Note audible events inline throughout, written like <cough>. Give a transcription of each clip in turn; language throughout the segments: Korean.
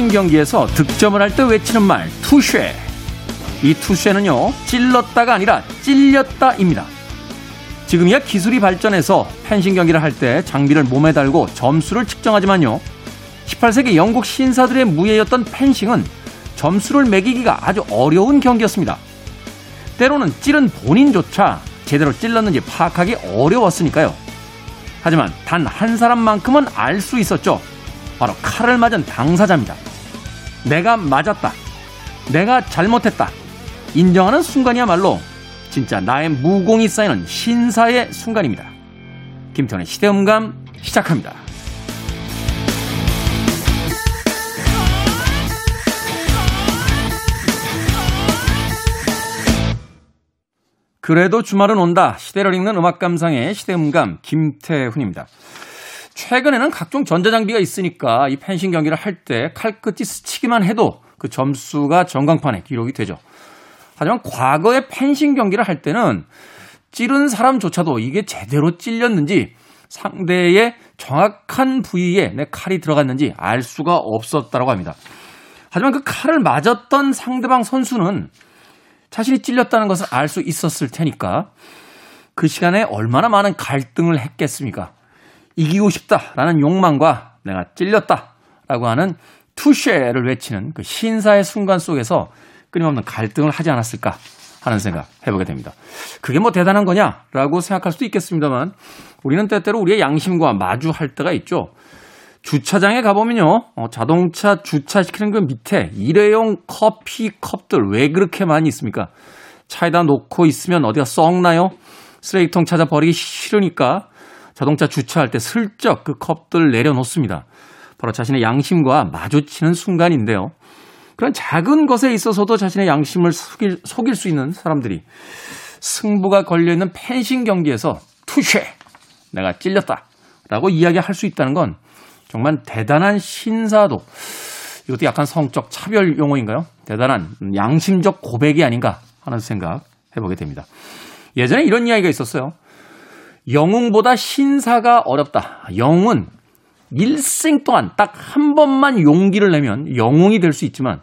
펜싱 경기에서 득점을 할 때 외치는 말 투쉐. 이 투쉐는요 찔렀다가 아니라 찔렸다입니다. 지금이야 기술이 발전해서 펜싱 경기를 할 때 장비를 몸에 달고 점수를 측정하지만요. 18세기 영국 신사들의 무예였던 펜싱은 점수를 매기기가 아주 어려운 경기였습니다. 때로는 찌른 본인조차 제대로 찔렀는지 파악하기 어려웠으니까요. 하지만 단 한 사람만큼은 알 수 있었죠. 바로 칼을 맞은 당사자입니다. 내가 맞았다. 내가 잘못했다. 인정하는 순간이야말로 진짜 나의 무공이 쌓이는 신사의 순간입니다. 김태원의 시대음감 시작합니다. 그래도 주말은 온다. 시대를 읽는 음악 감상의 시대음감 김태훈입니다. 최근에는 각종 전자장비가 있으니까 이 펜싱 경기를 할 때 칼끝이 스치기만 해도 그 점수가 전광판에 기록이 되죠. 하지만 과거의 펜싱 경기를 할 때는 찌른 사람조차도 이게 제대로 찔렸는지 상대의 정확한 부위에 내 칼이 들어갔는지 알 수가 없었다고 합니다. 하지만 그 칼을 맞았던 상대방 선수는 자신이 찔렸다는 것을 알 수 있었을 테니까 그 시간에 얼마나 많은 갈등을 했겠습니까? 이기고 싶다라는 욕망과 내가 찔렸다라고 하는 투쉐를 외치는 그 신사의 순간 속에서 끊임없는 갈등을 하지 않았을까 하는 생각 해보게 됩니다. 그게 뭐 대단한 거냐라고 생각할 수도 있겠습니다만 우리는 때때로 우리의 양심과 마주할 때가 있죠. 주차장에 가보면요, 어, 자동차 주차시키는 그 밑에 일회용 커피 컵들 왜 그렇게 많이 있습니까? 차에다 놓고 있으면 어디가 썩나요? 쓰레기통 찾아 버리기 싫으니까 자동차 주차할 때 슬쩍 그 컵들 내려놓습니다. 바로 자신의 양심과 마주치는 순간인데요. 그런 작은 것에 있어서도 자신의 양심을 속일, 속일 수 있는 사람들이 승부가 걸려있는 펜싱 경기에서 투쉐! 내가 찔렸다! 라고 이야기할 수 있다는 건 정말 대단한 신사도 이것도 약간 성적 차별 용어인가요? 대단한 양심적 고백이 아닌가 하는 생각 해보게 됩니다. 예전에 이런 이야기가 있었어요. 영웅보다 신사가 어렵다. 영웅은 일생 동안 딱 한 번만 용기를 내면 영웅이 될 수 있지만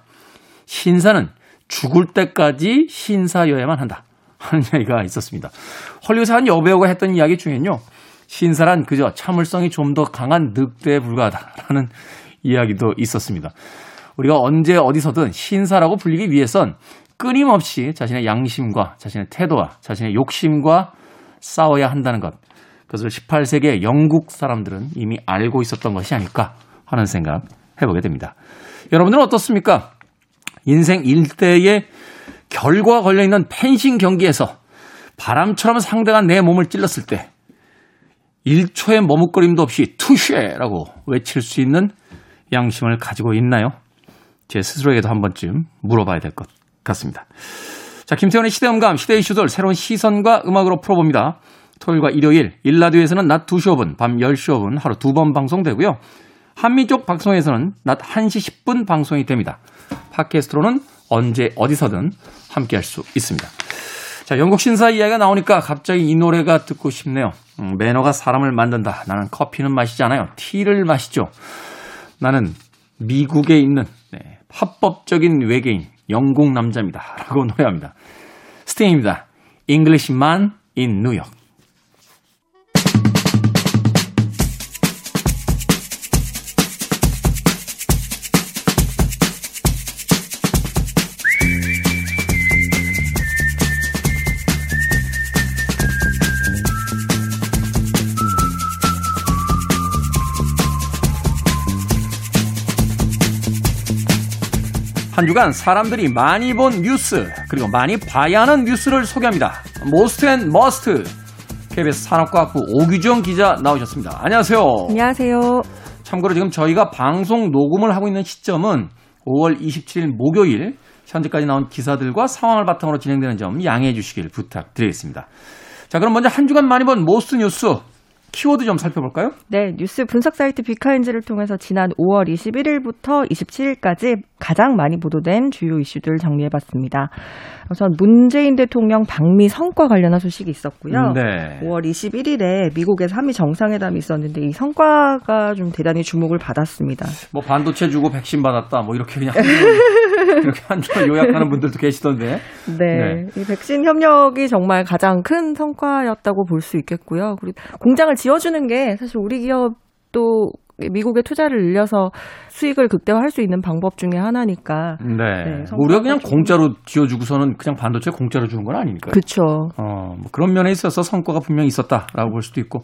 신사는 죽을 때까지 신사여야만 한다. 하는 이야기가 있었습니다. 헐리우드 한 여배우가 했던 이야기 중엔요. 신사란 그저 참을성이 좀 더 강한 늑대에 불과하다라는 이야기도 있었습니다. 우리가 언제 어디서든 신사라고 불리기 위해선 끊임없이 자신의 양심과 자신의 태도와 자신의 욕심과 싸워야 한다는 것. 그것을 18세기의 영국 사람들은 이미 알고 있었던 것이 아닐까 하는 생각 해보게 됩니다. 여러분들은 어떻습니까? 인생 일대의 결과 걸려있는 펜싱 경기에서 바람처럼 상대가 내 몸을 찔렀을 때 1초의 머뭇거림도 없이 touché라고 외칠 수 있는 양심을 가지고 있나요? 제 스스로에게도 한 번쯤 물어봐야 될 것 같습니다. 자, 김태원의 시대음감, 시대 이슈들 새로운 시선과 음악으로 풀어봅니다. 토요일과 일요일, 1라디오에서는 낮 2시 5분, 밤 10시 5분 하루 두 번 방송되고요. 한민족 방송에서는 낮 1시 10분 방송이 됩니다. 팟캐스트로는 언제 어디서든 함께 할 수 있습니다. 자, 영국 신사 이야기가 나오니까 갑자기 이 노래가 듣고 싶네요. 음, 매너가 사람을 만든다. 나는 커피는 마시지 않아요. 티를 마시죠. 나는 미국에 있는 네, 합법적인 외계인, 영국 남자입니다. 라고 <laughs> 노래합니다. 스팅입니다. Englishman in New York. 한 주간 사람들이 많이 본 뉴스 그리고 많이 봐야 하는 뉴스를 소개합니다. Most and Must KBS 산업과학부 오규정 기자 나오셨습니다. 안녕하세요. 안녕하세요. 참고로 지금 저희가 방송 녹음을 하고 있는 시점은 5월 27일 목요일 현재까지 나온 기사들과 상황을 바탕으로 진행되는 점 양해해 주시길 부탁드리겠습니다. 자, 그럼 먼저 한 주간 많이 본 Most 뉴스 키워드 좀 살펴볼까요? 네, 뉴스 분석 사이트 빅카인즈를 통해서 지난 5월 21일부터 27일까지 가장 많이 보도된 주요 이슈들 정리해봤습니다. 우선 문재인 대통령 방미 성과 관련한 소식이 있었고요. 네. 5월 21일에 미국에서 한미 정상회담이 있었는데 이 성과가 좀 대단히 주목을 받았습니다. 뭐 반도체 주고 백신 받았다, 뭐 이렇게 그냥 <laughs> 이렇게 <laughs> 한줄 요약하는 분들도 계시던데. 네, 네, 이 백신 협력이 정말 가장 큰 성과였다고 볼 수 있겠고요. 그리고 공장을 지어주는 게 사실 우리 기업도 미국의 투자를 늘려서 수익을 극대화할 수 있는 방법 중에 하나니까. 네. 네 우리가 그냥 공짜로 지어주고서는 그냥 반도체 공짜로 주는 건 아니니까. 그렇죠. 어, 뭐 그런 면에 있어서 성과가 분명히 있었다라고 볼 수도 있고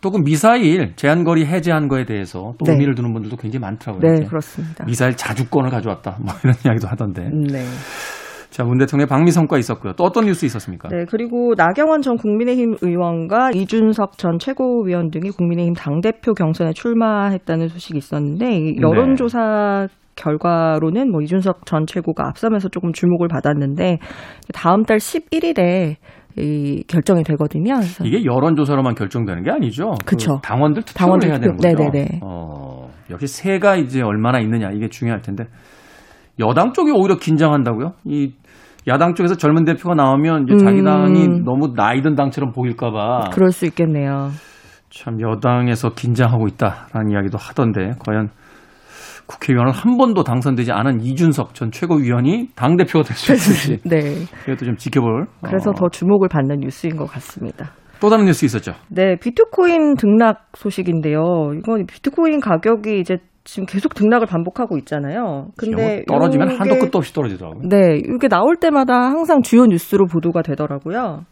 또 그 미사일 제한거리 해제한 거에 대해서 또 네. 의미를 두는 분들도 굉장히 많더라고요. 네, 이제. 그렇습니다. 미사일 자주권을 가져왔다. 뭐 이런 <laughs> 이야기도 하던데. 네. 자, 문 대통령의 방미 성과 있었고요. 또 어떤 뉴스 있었습니까? 네, 그리고 나경원 전 국민의힘 의원과 이준석 전 최고위원 등이 국민의힘 당대표 경선에 출마했다는 소식이 있었는데 여론조사 네. 결과로는 뭐 이준석 전 최고가 앞서면서 조금 주목을 받았는데 다음 달 11일에 이 결정이 되거든요. 이게 여론조사로만 결정되는 게 아니죠. 그렇죠. 그 당원들 투표를 당원들 해야 되는 거죠. 네네네. 어, 역시 세가 이제 얼마나 있느냐 이게 중요할 텐데 여당 쪽이 오히려 긴장한다고요? 이 야당 쪽에서 젊은 대표가 나오면 이제 자기 음. 당이 너무 나이 든 당처럼 보일까봐. 그럴 수 있겠네요. 참 여당에서 긴장하고 있다라는 이야기도 하던데 과연 국회의원을 한 번도 당선되지 않은 이준석 전 최고위원이 당 대표가 될 수 있을지. <laughs> 네. 이것도 좀 지켜볼. 그래서 어. 더 주목을 받는 뉴스인 것 같습니다. 또 다른 뉴스 있었죠? 네, 비트코인 등락 소식인데요. 이건 비트코인 가격이 이제 지금 계속 등락을 반복하고 있잖아요. 근데 뭐 떨어지면 한도 끝도 없이 떨어지더라고요. 네, 이게 나올 때마다 항상 주요 뉴스로 보도가 되더라고요.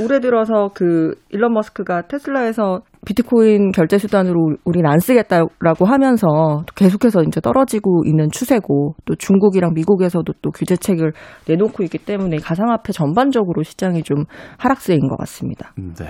올해 들어서 그 일론 머스크가 테슬라에서 비트코인 결제 수단으로 우린 안 쓰겠다라고 하면서 계속해서 이제 떨어지고 있는 추세고 또 중국이랑 미국에서도 또 규제책을 내놓고 있기 때문에 가상화폐 전반적으로 시장이 좀 하락세인 것 같습니다. 네.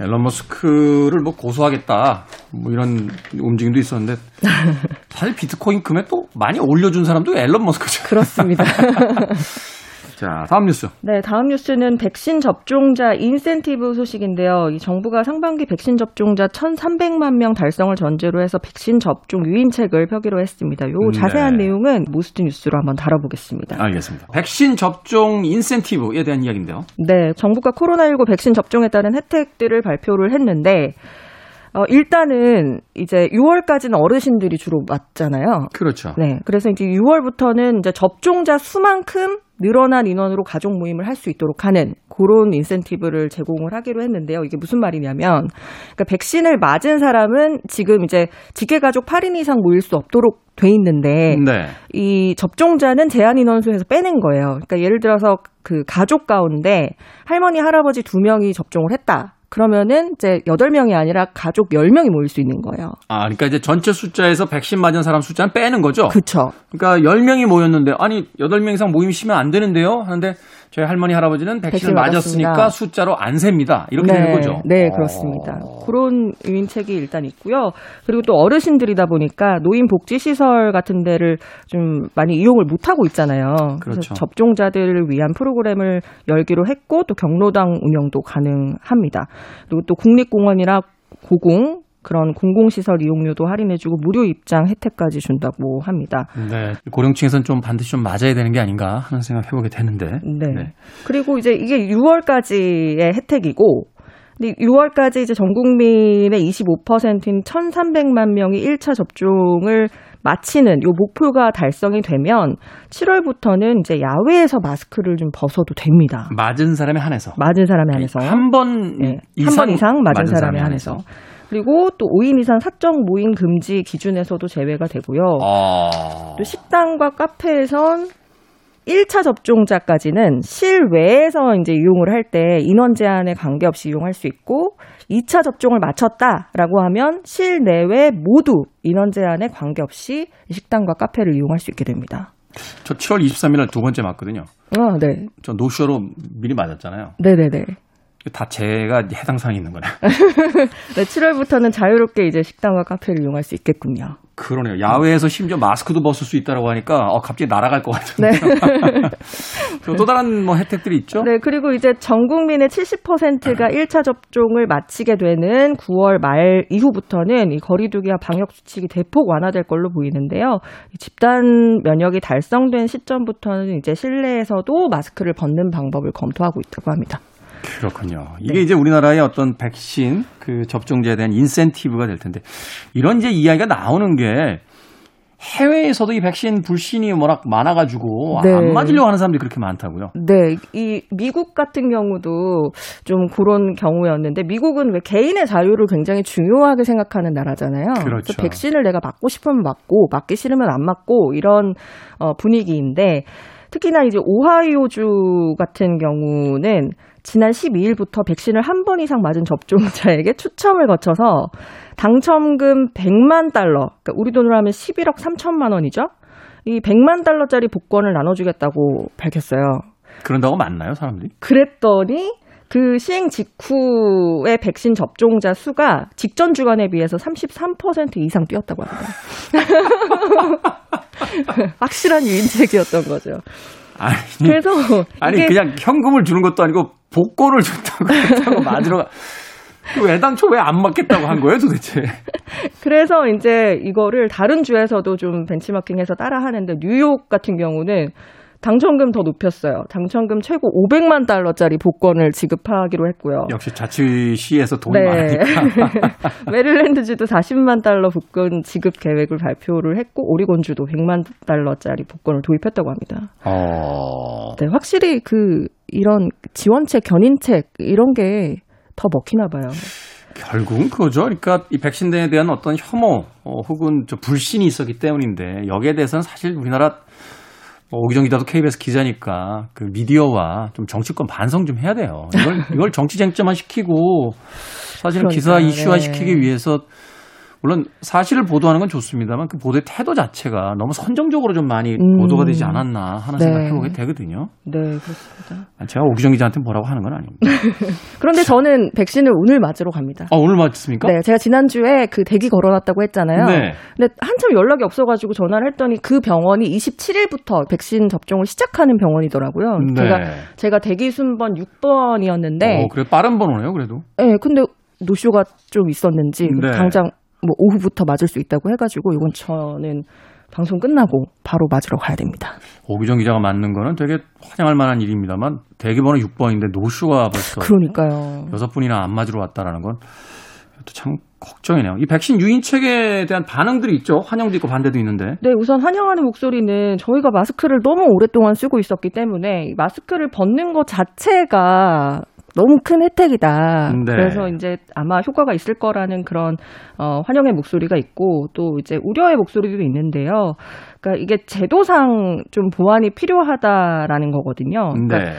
앨런 머스크를 뭐 고소하겠다 뭐 이런 움직임도 있었는데 <laughs> 사실 비트코인 금액 도 많이 올려준 사람도 앨런 머스크죠. 그렇습니다. <laughs> 자, 다음 뉴스. 네, 다음 뉴스는 백신 접종자 인센티브 소식인데요. 이 정부가 상반기 백신 접종자 1,300만 명 달성을 전제로 해서 백신 접종 유인책을 펴기로 했습니다. 요 네. 자세한 네. 내용은 Most 뉴스로 한번 다뤄보겠습니다. 알겠습니다. 백신 접종 인센티브에 대한 이야기인데요. 네, 정부가 코로나19 백신 접종에 따른 혜택들을 발표를 했는데 어, 일단은 이제 6월까지는 어르신들이 주로 맞잖아요. 그렇죠. 네. 그래서 이제 6월부터는 이제 접종자 수만큼 늘어난 인원으로 가족 모임을 할 수 있도록 하는 그런 인센티브를 제공을 하기로 했는데요. 이게 무슨 말이냐면, 그러니까 백신을 맞은 사람은 지금 이제 직계가족 8인 이상 모일 수 없도록 돼 있는데, 네. 이 접종자는 제한 인원수에서 빼낸 거예요. 그러니까 예를 들어서 그 가족 가운데 할머니, 할아버지 두 명이 접종을 했다. 그러면은 이제 8명이 아니라 가족 10명이 모일 수 있는 거예요. 아, 그러니까 이제 전체 숫자에서 백신 맞은 사람 숫자는 빼는 거죠? 그렇죠. 그러니까 10명이 모였는데 아니 8명 이상 모이시면 안 되는데요. 하는데 저희 할머니 할아버지는 백신을 맞았으니까 숫자로 안 셉니다. 이렇게 네, 되는 거죠. 네, 그렇습니다. 오. 그런 유인책이 일단 있고요. 그리고 또 어르신들이다 보니까 노인 복지 시설 같은 데를 좀 많이 이용을 못 하고 있잖아요. 그렇죠. 접종자들을 위한 프로그램을 열기로 했고 또 경로당 운영도 가능합니다. 그리고 또 국립공원이나 고궁 그런 공공시설 이용료도 할인해주고 무료 입장 혜택까지 준다고 합니다. 네. 고령층에서는 좀 반드시 좀 맞아야 되는 게 아닌가 하는 생각 해보게 되는데. 네. 네. 그리고 이제 이게 6월까지의 혜택이고, 근데 6월까지 이제 전 국민의 25%인 1,300만 명이 1차 접종을 마치는 요 목표가 달성이 되면 7월부터는 이제 야외에서 마스크를 좀 벗어도 됩니다. 맞은 사람에 한해서. 맞은 사람에 한해서. 한번 네. 이상, 한번 이상 맞은, 맞은 사람에 한해서. 한해서. 그리고 또 5인 이상 사적 모임 금지 기준에서도 제외가 되고요. 아... 또 식당과 카페에선 1차 접종자까지는 실외에서 이제 이용을 할 때 인원 제한에 관계없이 이용할 수 있고 2차 접종을 마쳤다라고 하면 실내외 모두 인원 제한에 관계없이 식당과 카페를 이용할 수 있게 됩니다. 저 7월 23일 날 두 번째 맞거든요. 아, 네. 저 노쇼로 미리 맞았잖아요. 네네네. 다 제가 해당 사항이 있는 거네. <laughs> 네, 7월부터는 자유롭게 이제 식당과 카페를 이용할 수 있겠군요. 그러네요. 야외에서 심지어 마스크도 벗을 수 있다라고 하니까 어, 갑자기 날아갈 것 같은데. 네. <laughs> 또 다른 뭐 혜택들이 있죠? 네, 그리고 이제 전 국민의 70%가 1차 접종을 마치게 되는 9월 말 이후부터는 이 거리두기와 방역 수칙이 대폭 완화될 걸로 보이는데요. 집단 면역이 달성된 시점부터는 이제 실내에서도 마스크를 벗는 방법을 검토하고 있다고 합니다. 그렇군요. 이게 네. 이제 우리나라의 어떤 백신 그 접종자에 대한 인센티브가 될 텐데 이런 이제 이야기가 나오는 게 해외에서도 이 백신 불신이 워낙 많아가지고 네. 안 맞으려고 하는 사람들이 그렇게 많다고요. 네, 이 미국 같은 경우도 좀 그런 경우였는데 미국은 왜 개인의 자유를 굉장히 중요하게 생각하는 나라잖아요. 그렇죠. 백신을 내가 맞고 싶으면 맞고 맞기 싫으면 안 맞고 이런 어, 분위기인데 특히나 이제 오하이오주 같은 경우는 지난 12일부터 백신을 한 번 이상 맞은 접종자에게 추첨을 거쳐서 당첨금 100만 달러, 그러니까 우리 돈으로 하면 11억 3천만 원이죠. 이 100만 달러짜리 복권을 나눠주겠다고 밝혔어요. 그런다고 맞나요, 사람들이? 그랬더니 그 시행 직후의 백신 접종자 수가 직전 주간에 비해서 33% 이상 뛰었다고 합니다. <laughs> 확실한 유인책이었던 거죠. 아니, 그래서 아니 그냥 현금을 주는 것도 아니고 복권을 줬다고 <laughs> 맞으러 가. 왜 당초 왜 안 맞겠다고 한 거예요, 도대체? 그래서 이제 이거를 다른 주에서도 좀 벤치마킹해서 따라 하는데 뉴욕 같은 경우는 당첨금 더 높였어요. 당첨금 최고 500만 달러짜리 복권을 지급하기로 했고요. 역시 자치시에서 돈이 네. 많으니까. <laughs> 메릴랜드주도 40만 달러 복권 지급 계획을 발표를 했고 오리곤주도 100만 달러짜리 복권을 도입했다고 합니다. 어... 네, 확실히 그 이런 지원책, 견인책 이런 게 더 먹히나 봐요. 결국은 그거죠. 그러니까 이 백신에 대한 어떤 혐오 어, 혹은 저 불신이 있었기 때문인데 여기에 대해서는 사실 우리나라 뭐 오기정 기자도 KBS 기자니까 그 미디어와 좀 정치권 반성 좀 해야 돼요. 이걸 <laughs> 이걸 정치 쟁점만 시키고 사실은 기사 이슈화 시키기 위해서 물론 사실을 보도하는 건 좋습니다만 그 보도의 태도 자체가 너무 선정적으로 좀 많이 음. 보도가 되지 않았나 하는 네. 생각해보게 되거든요. 네, 그렇습니다. 제가 오기정 기자한테 뭐라고 하는 건 아닙니다. <laughs> 그런데 저는 백신을 오늘 맞으러 갑니다. 아, 오늘 맞습니까? 네, 제가 지난주에 그 대기 걸어놨다고 했잖아요. 네. 근데 한참 연락이 없어가지고 전화를 했더니 그 병원이 27일부터 백신 접종을 시작하는 병원이더라고요. 네. 제가, 제가 대기 순번 6번이었는데. 어, 그래 빠른 번호네요, 그래도. 네, 근데 노쇼가 좀 있었는지 네. 당장 뭐 오후부터 맞을 수 있다고 해가지고 이건 저는 방송 끝나고 바로 맞으러 가야 됩니다. 오기정 기자가 맞는 거는 되게 환영할 만한 일입니다만 대기번호 6번인데 노쇼가 벌써 그러니까요. 여섯 분이나 안 맞으러 왔다라는 건 참 걱정이네요. 이 백신 유인책에 대한 반응들이 있죠. 환영도 있고 반대도 있는데. 네, 우선 환영하는 목소리는 저희가 마스크를 너무 오랫동안 쓰고 있었기 때문에 마스크를 벗는 것 자체가 너무 큰 혜택이다. 네. 그래서 이제 아마 효과가 있을 거라는 그런 어, 환영의 목소리가 있고 또 이제 우려의 목소리도 있는데요. 그러니까 이게 제도상 좀 보완이 필요하다라는 거거든요. 그러니까 네.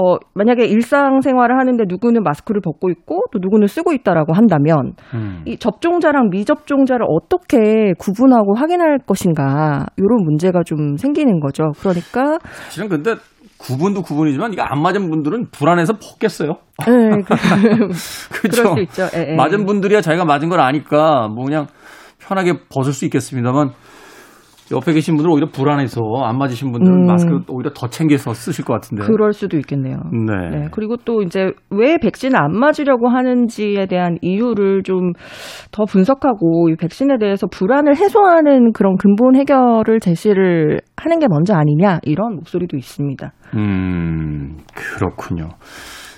어, 만약에 일상생활을 하는데 누구는 마스크를 벗고 있고 또 누구는 쓰고 있다라고 한다면 음. 이 접종자랑 미접종자를 어떻게 구분하고 확인할 것인가 이런 문제가 좀 생기는 거죠. 그러니까 사실은 근데 구분도 구분이지만 이거 안 맞은 분들은 불안해서 벗겠어요. <laughs> 네, 그렇죠. 에, 에. 맞은 분들이야 자기가 맞은 걸 아니까 뭐 그냥 편하게 벗을 수 있겠습니다만 옆에 계신 분들은 오히려 불안해서 안 맞으신 분들은 음. 마스크를 오히려 더 챙겨서 쓰실 것 같은데. 그럴 수도 있겠네요. 네. 네. 그리고 또 이제 왜 백신을 안 맞으려고 하는지에 대한 이유를 좀 더 분석하고 이 백신에 대해서 불안을 해소하는 그런 근본 해결을 제시를 하는 게 먼저 아니냐 이런 목소리도 있습니다. 음, 그렇군요.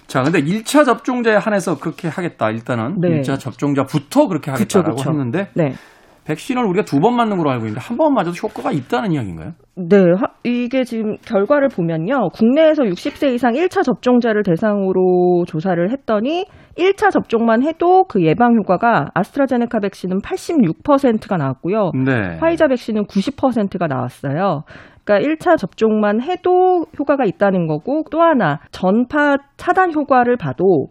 자, 근데 1차 접종자에 한해서 그렇게 하겠다. 일단은 네. 1차 접종자부터 그렇게 하겠다라고 그쵸, 그쵸. 했는데 네. 백신을 우리가 두 번 맞는 걸로 알고 있는데 한 번 맞아도 효과가 있다는 이야기인가요? 네, 이게 지금 결과를 보면요. 국내에서 60세 이상 1차 접종자를 대상으로 조사를 했더니 1차 접종만 해도 그 예방 효과가 아스트라제네카 백신은 86%가 나왔고요. 네. 화이자 백신은 90%가 나왔어요. 그러니까 1차 접종만 해도 효과가 있다는 거고 또 하나 전파 차단 효과를 봐도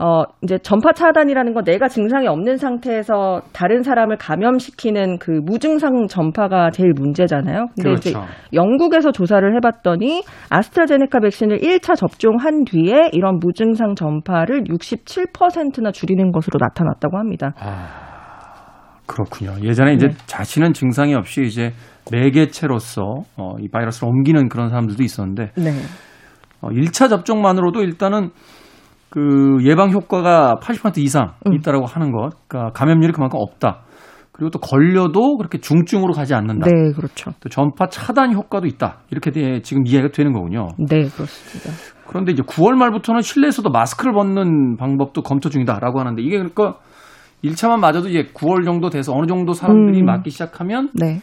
어, 이제 전파 차단이라는 건 내가 증상이 없는 상태에서 다른 사람을 감염시키는 그 무증상 전파가 제일 문제잖아요. 근데 그렇죠. 이제 영국에서 조사를 해봤더니 아스트라제네카 백신을 1차 접종한 뒤에 이런 무증상 전파를 67%나 줄이는 것으로 나타났다고 합니다. 아... 그렇군요. 예전에 이제 네. 자신은 증상이 없이 이제 매개체로서 어, 이 바이러스를 옮기는 그런 사람들도 있었는데 네. 어, 1차 접종만으로도 일단은 그 예방 효과가 80% 이상 음. 있다라고 하는 것, 그러니까 감염률이 그만큼 없다. 그리고 또 걸려도 그렇게 중증으로 가지 않는다. 네, 그렇죠. 또 전파 차단 효과도 있다. 이렇게 돼- 지금 이해가 되는 거군요. 네, 그렇습니다. 그런데 이제 9월 말부터는 실내에서도 마스크를 벗는 방법도 검토 중이다라고 하는데 이게 그러니까 1차만 맞아도 이제 9월 정도 돼서 어느 정도 사람들이 음. 맞기 시작하면 네.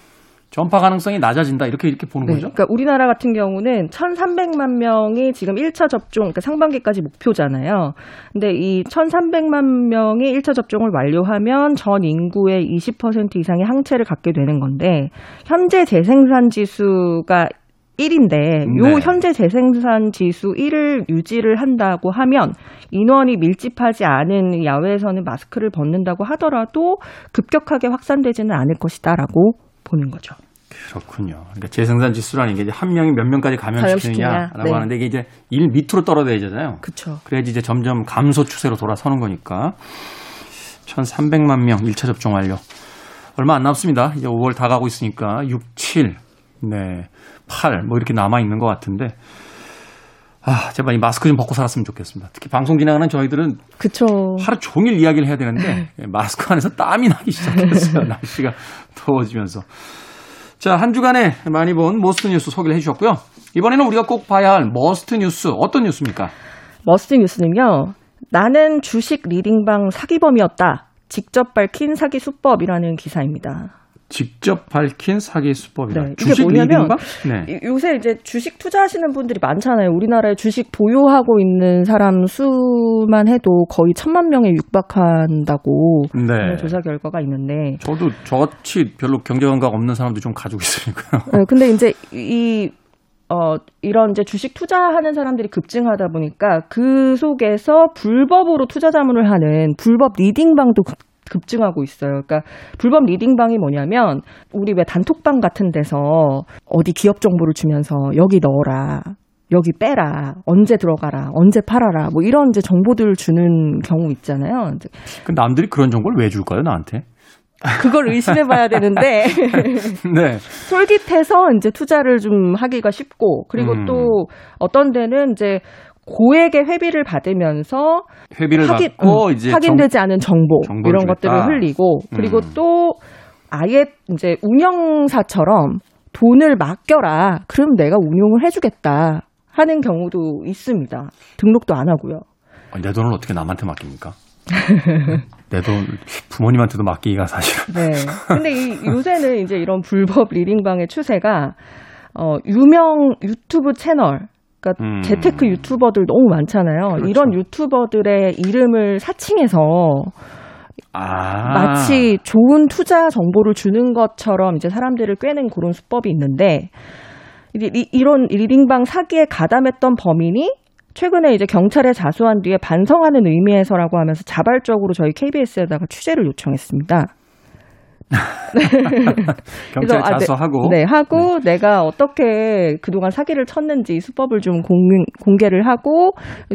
전파 가능성이 낮아진다. 이렇게 이렇게 보는 네, 거죠. 그러니까 우리나라 같은 경우는 1,300만 명이 지금 1차 접종, 그러니까 상반기까지 목표잖아요. 근데 이 1,300만 명이 1차 접종을 완료하면 전 인구의 20% 이상의 항체를 갖게 되는 건데 현재 재생산 지수가 1인데 요 네. 현재 재생산 지수 1을 유지를 한다고 하면 인원이 밀집하지 않은 야외에서는 마스크를 벗는다고 하더라도 급격하게 확산되지는 않을 것이다라고 보는 거죠. 그렇군요. 그러니까 재생산 지수라는 게 이제 한 명이 몇 명까지 감염시키냐. 감염시키느냐라고 네. 하는데 이게 이제 1 밑으로 떨어져야잖아요. 그렇죠. 그래야지 이제 점점 감소 추세로 돌아서는 거니까 1,300만 명 1차 접종 완료. 얼마 안 남습니다. 이제 5월 다 가고 있으니까 6, 7, 네, 8 뭐 이렇게 남아 있는 것 같은데 아, 제발 이 마스크 좀 벗고 살았으면 좋겠습니다. 특히 방송 진행하는 저희들은 그쵸. 하루 종일 이야기를 해야 되는데 예, 마스크 안에서 땀이 나기 시작했어요. <laughs> 날씨가 더워지면서. 자, 한 주간에 많이 본 Most 뉴스 소개를 해주셨고요. 이번에는 우리가 꼭 봐야 할 Must 뉴스 어떤 뉴스입니까? Must 뉴스는요. 나는 주식 리딩방 사기범이었다. 직접 밝힌 사기 수법이라는 기사입니다. 직접 밝힌 사기 수법이다. 네, 이게 주식 뭐냐면 리딩방? 네. 이- 요새 이제 주식 투자하시는 분들이 많잖아요. 우리나라에 주식 보유하고 있는 사람 수만 해도 거의 천만 명에 육박한다고 네. 조사 결과가 있는데 저도 저같이 별로 경제 감각 없는 사람도 좀 가지고 있으니까요. 네, 근데 이제 이, 어, 이런 이제 주식 투자하는 사람들이 급증하다 보니까 그 속에서 불법으로 투자 자문을 하는 불법 리딩방도 급, 급증하고 있어요. 그러니까 불법 리딩방이 뭐냐면 우리 왜 단톡방 같은 데서 어디 기업 정보를 주면서 여기 넣어라. 여기 빼라. 언제 들어가라. 언제 팔아라. 뭐 이런 이제 정보들 주는 경우 있잖아요. 이제 그 남들이 그런 정보를 왜 줄까요, 나한테? 그걸 의심해 봐야 되는데 <laughs> 네. 솔깃해서 이제 투자를 좀 하기가 쉽고 그리고 음. 또 어떤 데는 이제 고액의 회비를 받으면서 회비를 확인, 받고 음, 이제 확인되지 않은 정보 이런 주겠다. 것들을 흘리고 그리고 음. 또 아예 이제 운영사처럼 돈을 맡겨라. 그럼 내가 운용을 해주겠다 하는 경우도 있습니다. 등록도 안 하고요. 정- 내 돈을 어떻게 남한테 맡깁니까? <laughs> 내 돈 부모님한테도 맡기기가 사실은 네. 근데 이, 요새는 이제 이런 불법 리딩방의 추세가 어, 유명 유튜브 채널 그러니까 음. 재테크 유튜버들 너무 많잖아요. 그렇죠. 이런 유튜버들의 이름을 사칭해서 아. 마치 좋은 투자 정보를 주는 것처럼 이제 사람들을 꿰는 그런 수법이 있는데 이런 리딩방 사기에 가담했던 범인이 최근에 이제 경찰에 자수한 뒤에 반성하는 의미에서라고 하면서 자발적으로 저희 KBS에다가 취재를 요청했습니다. <laughs> 경찰에 그래서, 아, 네, 자수하고 네, 하고 내가 어떻게 그동안 사기를 쳤는지 수법을 좀 공, 공개를 하고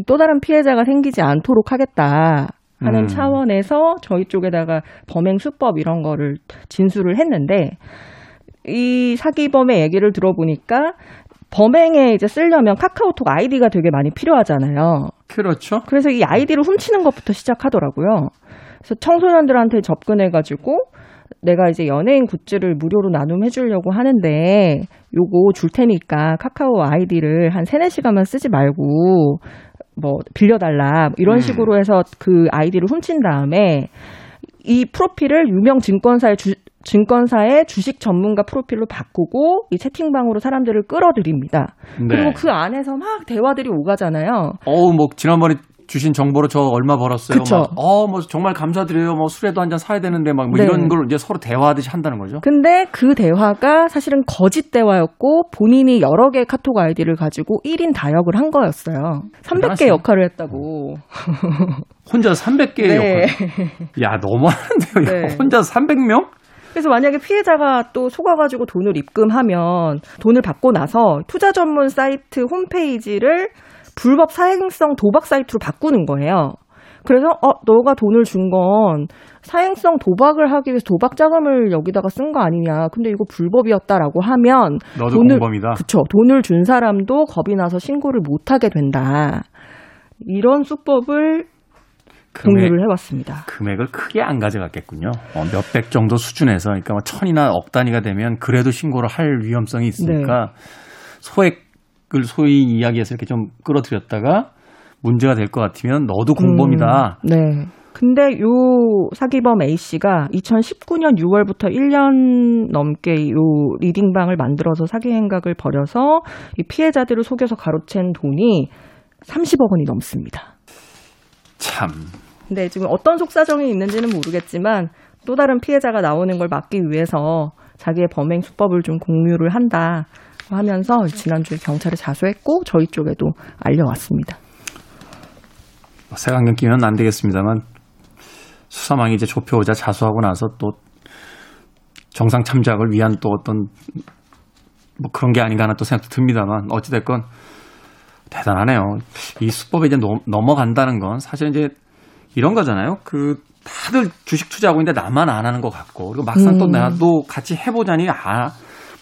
또 다른 피해자가 생기지 않도록 하겠다 하는 음. 차원에서 저희 쪽에다가 범행 수법 이런 거를 진술을 했는데 이 사기범의 얘기를 들어보니까 범행에 이제 쓰려면 카카오톡 아이디가 되게 많이 필요하잖아요. 그렇죠. 그래서 이 아이디를 훔치는 것부터 시작하더라고요. 그래서 청소년들한테 접근해가지고 내가 이제 연예인 굿즈를 무료로 나눔해 주려고 하는데 요거 줄 테니까 카카오 아이디를 한 3, 4시간만 쓰지 말고 뭐 빌려달라 이런 음. 식으로 해서 그 아이디를 훔친 다음에 이 프로필을 유명 증권사의 주, 증권사의 주식 전문가 프로필로 바꾸고 이 채팅방으로 사람들을 끌어들입니다. 네. 그리고 그 안에서 막 대화들이 오가잖아요. 어우 뭐 지난번에 주신 정보로 저 얼마 벌었어요. 그쵸. 막, 어, 뭐 정말 감사드려요. 뭐 술에도 한 잔 사야 되는데 막뭐 네. 이런 걸 이제 서로 대화하듯이 한다는 거죠. 근데 그 대화가 사실은 거짓 대화였고 본인이 여러 개의 카톡 아이디를 가지고 1인 다역을 한 거였어요. 300개 대단하시네. 역할을 했다고. <laughs> 혼자 300개의 네. 역할. 야, 너무하는데요. 네. 혼자 300명? 그래서 만약에 피해자가 또 속아가지고 돈을 입금하면 돈을 받고 나서 투자 전문 사이트 홈페이지를 불법 사행성 도박 사이트로 바꾸는 거예요. 그래서 어 너가 돈을 준 건 사행성 도박을 하기 위해서 도박 자금을 여기다가 쓴 거 아니냐. 근데 이거 불법이었다라고 하면 너도 돈을 공범이다. 그쵸 돈을 준 사람도 겁이 나서 신고를 못 하게 된다. 이런 수법을 금액, 공유를 해왔습니다. 금액을 크게 안 가져갔겠군요. 어, 몇백 정도 수준에서 그러니까 뭐 천이나 억 단위가 되면 그래도 신고를 할 위험성이 있으니까 소액 을 소위 이야기해서 이렇게 좀 끌어들였다가 문제가 될 것 같으면 너도 공범이다. 음, 네. 근데 요 사기범 A 씨가 2019년 6월부터 1년 넘게 요 리딩방을 만들어서 사기 행각을 벌여서 이 피해자들을 속여서 가로챈 돈이 30억 원이 넘습니다. 참. 근데 지금 어떤 속사정이 있는지는 모르겠지만 또 다른 피해자가 나오는 걸 막기 위해서 자기의 범행 수법을 좀 공유를 한다 하면서 지난주에 경찰에 자수했고 저희 쪽에도 알려왔습니다. 색안경 끼면 안 되겠습니다만 수사망이 이제 좁혀오자 자수하고 나서 또 정상 참작을 위한 또 어떤 뭐 그런 게 아닌가 하는 또 생각도 듭니다만 어찌됐건 대단하네요. 이 수법에 이제 넘, 넘어간다는 건 사실 이제 이런 거잖아요. 그 다들 주식 투자하고 있는데 나만 안 하는 것 같고 그리고 막상 또 음. 나도 같이 해보자니 아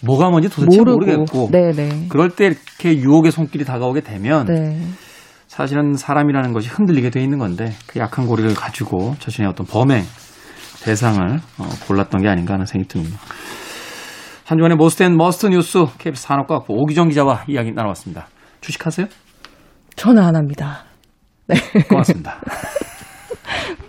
뭐가 뭔지 도대체 모르고. 모르겠고 네네. 그럴 때 이렇게 유혹의 손길이 다가오게 되면 네. 사실은 사람이라는 것이 흔들리게 돼 있는 건데 그 약한 고리를 가지고 자신의 어떤 범행 대상을 어, 골랐던 게 아닌가 하는 생각이 듭니다. 한 주간의 Most and Must 뉴스 KBS 산업과학부 오기정 기자와 이야기 나눠봤습니다. 주식하세요? 전혀 안 합니다. 고맙습니다. <laughs>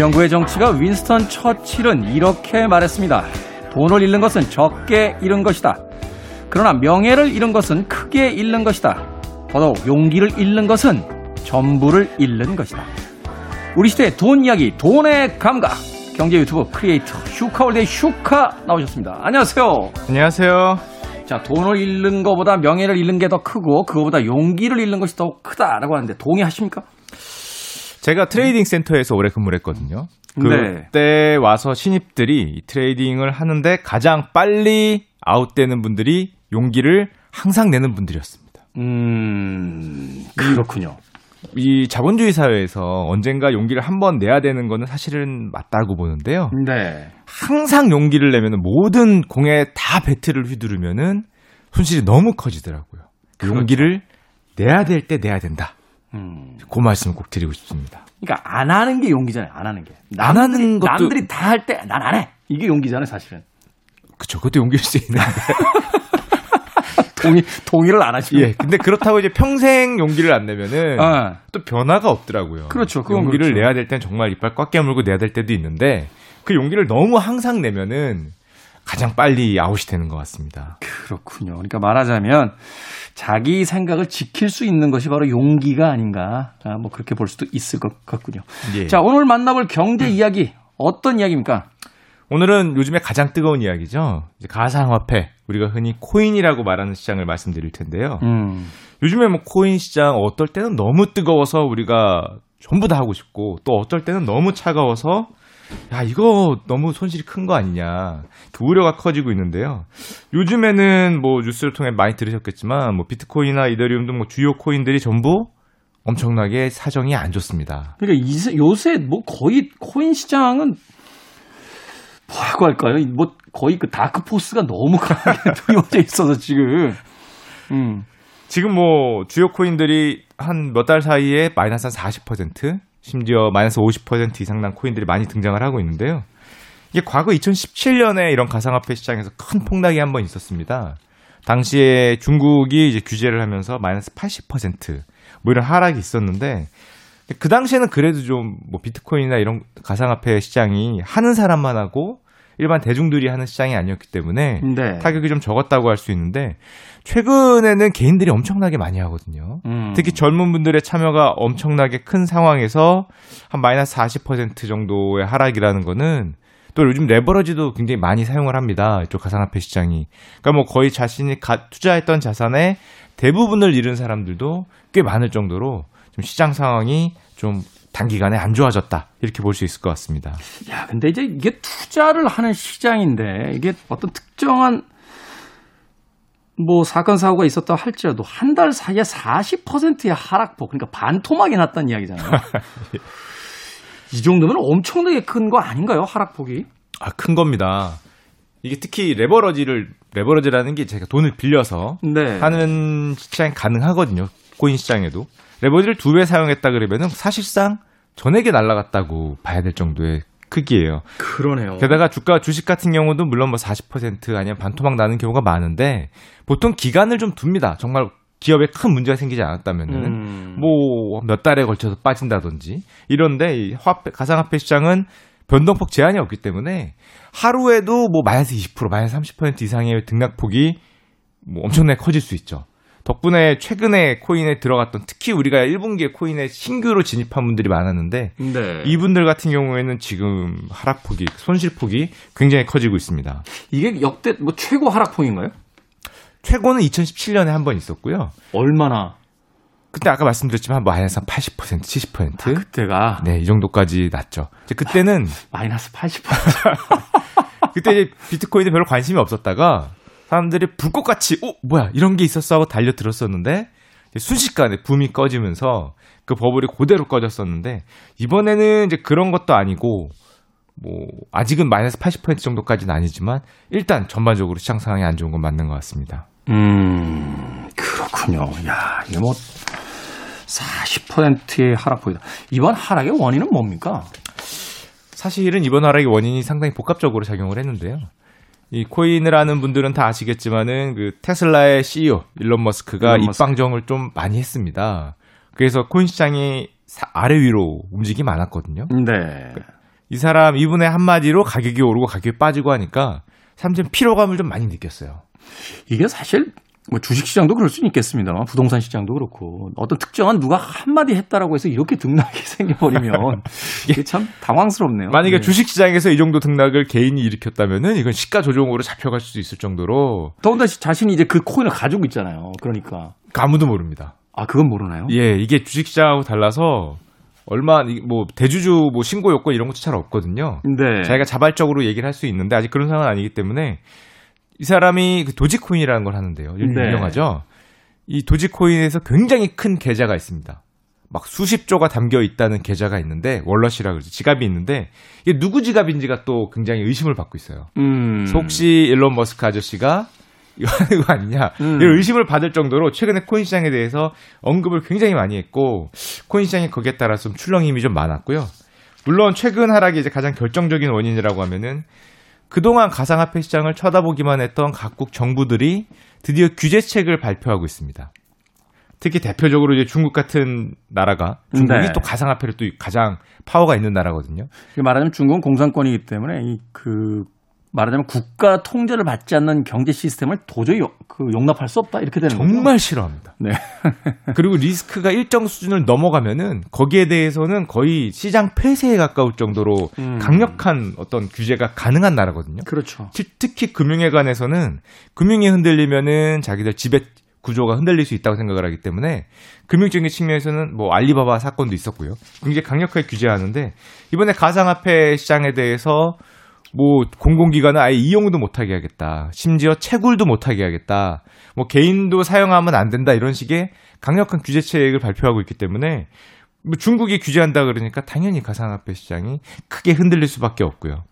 영국의 정치가 윈스턴 처칠은 이렇게 말했습니다. 돈을 잃는 것은 적게 잃은 것이다. 그러나 명예를 잃은 것은 크게 잃는 것이다. 더더욱 용기를 잃는 것은 전부를 잃는 것이다. 우리 시대의 돈 이야기, 돈의 감각. 경제 유튜브 크리에이터 슈카월드의 슈카 나오셨습니다. 안녕하세요. 안녕하세요. 자, 돈을 잃는 것보다 명예를 잃는 게 더 크고 그거보다 용기를 잃는 것이 더 크다라고 하는데 동의하십니까? 제가 trading 센터에서 오래 근무를 했거든요. 네. 그때 와서 신입들이 이 trading을 하는데 가장 빨리 아웃되는 분들이 용기를 항상 내는 분들이었습니다. 음, 그렇군요. 이 자본주의 사회에서 언젠가 용기를 한 번 내야 되는 거는 사실은 맞다고 보는데요. 네. 항상 용기를 내면 모든 공에 다 배트를 휘두르면은 손실이 너무 커지더라고요. 그 그렇죠. 용기를 내야 될 때 내야 된다. 음. 그 말씀을 꼭 드리고 싶습니다. 그러니까 안 하는 게 용기잖아요. 안 하는 게. 안 하는 것도- 남들이 다 할 때 난 안 해. 이게 용기잖아요, 사실은. 그쵸. 그것도 용기일 수 있는데. <laughs> 동의 동의를 안 하시면. 예. 근데 그렇다고 이제 평생 용기를 안 내면은 아, 또 변화가 없더라고요. 그렇죠. 용기를 그렇죠. 내야 될 땐 정말 이빨 꽉 깨물고 내야 될 때도 있는데 그 용기를 너무 항상 내면은 가장 빨리 아웃이 되는 것 같습니다. 그렇군요. 그러니까 말하자면 자기 생각을 지킬 수 있는 것이 바로 용기가 아닌가. 아, 뭐 그렇게 볼 수도 있을 것 같군요. 예. 자, 오늘 만나볼 경제 <clears throat> 이야기 어떤 이야기입니까? 오늘은 요즘에 가장 뜨거운 이야기죠. 가상화폐, 우리가 흔히 코인이라고 말하는 시장을 말씀드릴 텐데요. 음. 요즘에 뭐 코인 시장 어떨 때는 너무 뜨거워서 우리가 전부 다 하고 싶고 또 어떨 때는 너무 차가워서 야 이거 너무 손실이 큰 거 아니냐 그 우려가 커지고 있는데요. 요즘에는 뭐 뉴스를 통해 많이 들으셨겠지만 뭐 비트코인이나 이더리움 등 뭐 주요 코인들이 전부 엄청나게 사정이 안 좋습니다. 그러니까 요새 뭐 거의 코인 시장은 뭐라고 할까요? 뭐 거의 그 dark force가 너무 강하게 <laughs> 드리워져 있어서 지금. 음. 지금 뭐 주요 코인들이 한 몇 달 사이에 마이너스 한 40%, 심지어 마이너스 50% 이상 난 코인들이 많이 등장을 하고 있는데요. 이게 과거 2017년에 이런 가상화폐 시장에서 큰 폭락이 한 번 있었습니다. 당시에 중국이 이제 규제를 하면서 마이너스 80%뭐 이런 하락이 있었는데 그 당시에는 그래도 좀 뭐 비트코인이나 이런 가상화폐 시장이 하는 사람만 하고 일반 대중들이 하는 시장이 아니었기 때문에 네. 타격이 좀 적었다고 할 수 있는데 최근에는 개인들이 엄청나게 많이 하거든요. 음. 특히 젊은 분들의 참여가 엄청나게 큰 상황에서 한 마이너스 40% 정도의 하락이라는 거는 또 요즘 레버러지도 굉장히 많이 사용을 합니다. 이쪽 가상화폐 시장이. 그러니까 뭐 거의 자신이 가, 투자했던 자산의 대부분을 잃은 사람들도 꽤 많을 정도로 좀 시장 상황이 좀 단기간에 안 좋아졌다. 이렇게 볼 수 있을 것 같습니다. 야, 근데 이제 이게 투자를 하는 시장인데 이게 어떤 특정한 뭐 사건 사고가 있었다 할지라도 한 달 사이에 40%의 하락폭, 그러니까 반토막이 났다는 이야기잖아요. <laughs> 이 정도면 엄청나게 큰 거 아닌가요? 하락폭이? 아, 큰 겁니다. 이게 특히 레버러지를 레버러지라는 게 제가 돈을 빌려서 네. 하는 시장이 가능하거든요. 코인 시장에도. 레버리지를 두 배 사용했다 그러면은 사실상 전액에 날라갔다고 봐야 될 정도의 크기예요. 그러네요. 게다가 주가 주식 같은 경우도 물론 뭐 40% 아니면 반토막 나는 경우가 많은데 보통 기간을 좀 둡니다. 정말 기업에 큰 문제가 생기지 않았다면은 음. 뭐몇 달에 걸쳐서 빠진다든지 이런데 이 화폐 가상화폐 시장은 변동폭 제한이 없기 때문에 하루에도 뭐 마이너스 20% 마이너스 30% 이상의 등락폭이 뭐 엄청나게 커질 수 있죠. 덕분에 최근에 코인에 들어갔던 특히 우리가 1분기에 코인에 신규로 진입한 분들이 많았는데 네. 이분들 같은 경우에는 지금 하락폭이 손실폭이 굉장히 커지고 있습니다. 이게 역대 뭐 최고 하락폭인가요? 최고는 2017년에 한 번 있었고요. 얼마나? 그때 아까 말씀드렸지만 마이너스 한 80%, 70%. 그때가 네, 이 정도까지 났죠. 이제 그때는 <laughs> 마이너스 80%. <laughs> 그때 이제 비트코인에 별로 관심이 없었다가 사람들이 불꽃같이 어 뭐야 이런 게 있었어 하고 달려 들었었는데 순식간에 붐이 꺼지면서 그 버블이 그대로 꺼졌었는데 이번에는 이제 그런 것도 아니고 뭐 아직은 마이너스 80% 정도까지는 아니지만 일단 전반적으로 시장 상황이 안 좋은 건 맞는 것 같습니다. 음, 그렇군요. 야, 이게 뭐 40%의 하락폭이다. 이번 하락의 원인은 뭡니까? 사실은 이번 하락의 원인이 상당히 복합적으로 작용을 했는데요. 이 코인을 하는 분들은 다 아시겠지만은 그 테슬라의 CEO 일론 머스크가 일론 머스크. 입방정을 좀 많이 했습니다. 그래서 코인 시장이 사- 아래 위로 움직임이 많았거든요. 네. 이 사람 이분의 한마디로 가격이 오르고 가격이 빠지고 하니까 사람들은 피로감을 좀 많이 느꼈어요. 이게 사실 뭐 주식 시장도 그럴 수는 있겠습니다만 부동산 시장도 그렇고 어떤 특정한 누가 한마디 했다라고 해서 이렇게 등락이 <laughs> 생겨버리면 이게 참 당황스럽네요. 만약에 네. 주식 시장에서 이 정도 등락을 개인이 일으켰다면은 이건 시가 조정으로 잡혀갈 수도 있을 정도로 더군다나 자신이 이제 그 코인을 가지고 있잖아요. 그러니까 아무도 모릅니다. 아 그건 모르나요? 예, 이게 주식 시장하고 달라서 얼마 이- 뭐 대주주 뭐 신고 요건 이런 것도 잘 없거든요. 네. 자기가 자발적으로 얘기를 할 수 있는데 아직 그런 상황은 아니기 때문에 이 사람이 그 도지코인이라는 걸 하는데요. 유- 네. 유명하죠. 이 도지코인에서 굉장히 큰 계좌가 있습니다. 막 수십 조가 담겨 있다는 계좌가 있는데 월러시라 그러죠. 지갑이 있는데 이게 누구 지갑인지가 또 굉장히 의심을 받고 있어요. 음. 혹시 일론 머스크 아저씨가 <laughs> 이거 하는 거 아니냐 음. 이런 의심을 받을 정도로 최근에 코인 시장에 대해서 언급을 굉장히 많이 했고 코인 시장이 거기에 따라 좀 출렁 힘이 좀 많았고요. 물론 최근 하락이 이제 가장 결정적인 원인이라고 하면은 그동안 가상화폐 시장을 쳐다보기만 했던 각국 정부들이 드디어 규제책을 발표하고 있습니다. 특히 대표적으로 이제 중국 같은 나라가 중국이 네. 또 가상화폐를 또 가장 파워가 있는 나라거든요. 말하자면 중국은 공산권이기 때문에 이그 말하자면 국가 통제를 받지 않는 경제 시스템을 도저히 요- 그 용납할 수 없다 이렇게 되는 거죠. 정말 싫어합니다. 네. <laughs> 그리고 리스크가 일정 수준을 넘어가면은 거기에 대해서는 거의 시장 폐쇄에 가까울 정도로 음. 강력한 어떤 규제가 가능한 나라거든요. 그렇죠. 특- 특히 금융에 관해서는 금융이 흔들리면은 자기들 지배 구조가 흔들릴 수 있다고 생각을 하기 때문에 금융적인 측면에서는 뭐 알리바바 사건도 있었고요. 굉장히 강력하게 규제하는데 이번에 가상화폐 시장에 대해서 뭐 공공기관은 아예 이용도 못하게 하겠다. 심지어 채굴도 못하게 하겠다. 뭐 개인도 사용하면 안 된다 이런 식의 강력한 규제책을 발표하고 있기 때문에 뭐 중국이 규제한다 그러니까 당연히 가상화폐 시장이 크게 흔들릴 수밖에 없고요.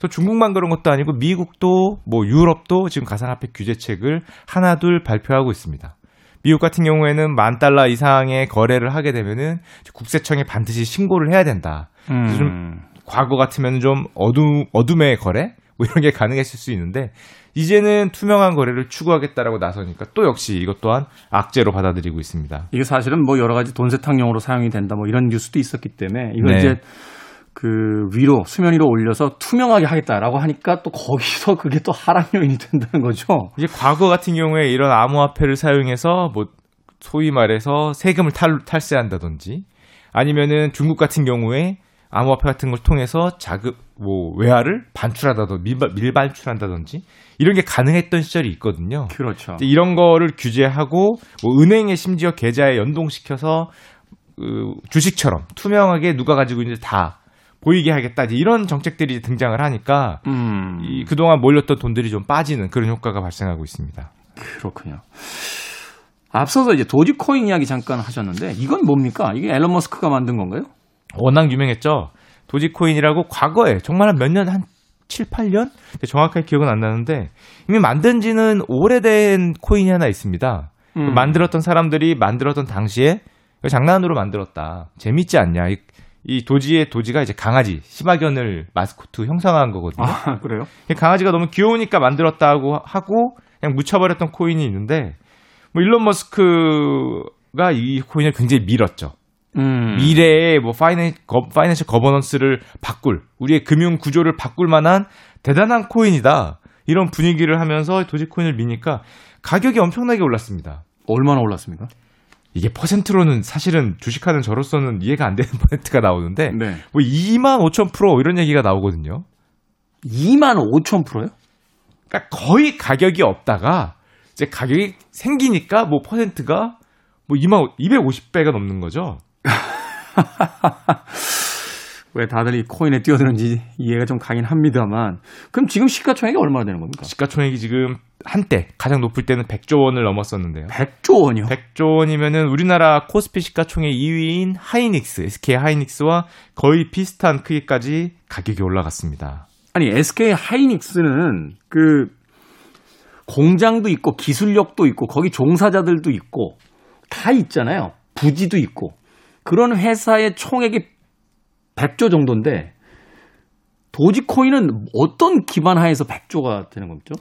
또 중국만 그런 것도 아니고 미국도 뭐 유럽도 지금 가상화폐 규제책을 하나둘 발표하고 있습니다. 미국 같은 경우에는 만 달러 이상의 거래를 하게 되면은 국세청에 반드시 신고를 해야 된다. 좀 과거 같으면 좀 어둠 어둠의 거래 뭐 이런 게 가능했을 수 있는데 이제는 투명한 거래를 추구하겠다라고 나서니까 또 역시 이것 또한 악재로 받아들이고 있습니다. 이게 사실은 뭐 여러 가지 돈 세탁용으로 사용이 된다 뭐 이런 뉴스도 있었기 때문에 이거 네. 이제 그 위로 수면 위로 올려서 투명하게 하겠다라고 하니까 또 거기서 그게 또 하락 요인이 된다는 거죠. 이제 과거 같은 경우에 이런 암호화폐를 사용해서 뭐 소위 말해서 세금을 탈, 탈세한다든지 아니면은 중국 같은 경우에 암호화폐 같은 걸 통해서 자급 뭐 외화를 반출하다든지 밀, 밀반출한다든지 이런 게 가능했던 시절이 있거든요. 그렇죠. 이런 거를 규제하고 뭐 은행에 심지어 계좌에 연동시켜서 그 주식처럼 투명하게 누가 가지고 있는지 다 보이게 하겠다 이제 이런 정책들이 등장을 하니까 음, 이 그동안 몰렸던 돈들이 좀 빠지는 그런 효과가 발생하고 있습니다. 그렇군요. 앞서서 이제 도지코인 이야기 잠깐 하셨는데 이건 뭡니까? 이게 앨런 머스크가 만든 건가요? 워낙 유명했죠. 도지코인이라고 과거에 정말 한 몇 년 한 7, 8년? 정확하게 기억은 안 나는데 이미 만든 지는 오래된 코인이 하나 있습니다. 음. 만들었던 사람들이 만들었던 당시에 장난으로 만들었다. 재밌지 않냐. 이, 이 도지의 도지가 이제 강아지, 시바견을 마스코트 형상화한 거거든요. 아 그래요? 강아지가 너무 귀여우니까 만들었다고 하고 그냥 묻혀버렸던 코인이 있는데 뭐 일론 머스크가 이 코인을 굉장히 밀었죠. 음. 미래의 뭐 financial, 거, financial governance를 바꿀 우리의 금융 구조를 바꿀 만한 대단한 코인이다. 이런 분위기를 하면서 도지코인을 미니까 가격이 엄청나게 올랐습니다. 얼마나 올랐습니까? 이게 퍼센트로는 사실은 주식하는 저로서는 이해가 안 되는 <laughs> 퍼센트가 나오는데 네. 뭐 2만 5천 프로 이런 얘기가 나오거든요. 2만 5천 프로요? 그러니까 거의 가격이 없다가 이제 가격이 생기니까 뭐 퍼센트가 뭐 2만 250배가 넘는 거죠. <laughs> 왜 다들 이 코인에 뛰어드는지 이해가 좀 가긴 합니다만 그럼 지금 시가총액이 얼마나 되는 겁니까? 시가총액이 지금 한때 가장 높을 때는 100조 원을 넘었었는데요. 100조 원이요. 100조 원이면은 우리나라 코스피 시가총액 2위인 하이닉스, SK 하이닉스와 거의 비슷한 크기까지 가격이 올라갔습니다. 아니 SK 하이닉스는 그 공장도 있고 기술력도 있고 거기 종사자들도 있고 다 있잖아요. 부지도 있고 그런 회사의 총액이 100조 정도인데 도지코인은 어떤 기반 하에서 100조가 되는 거죠?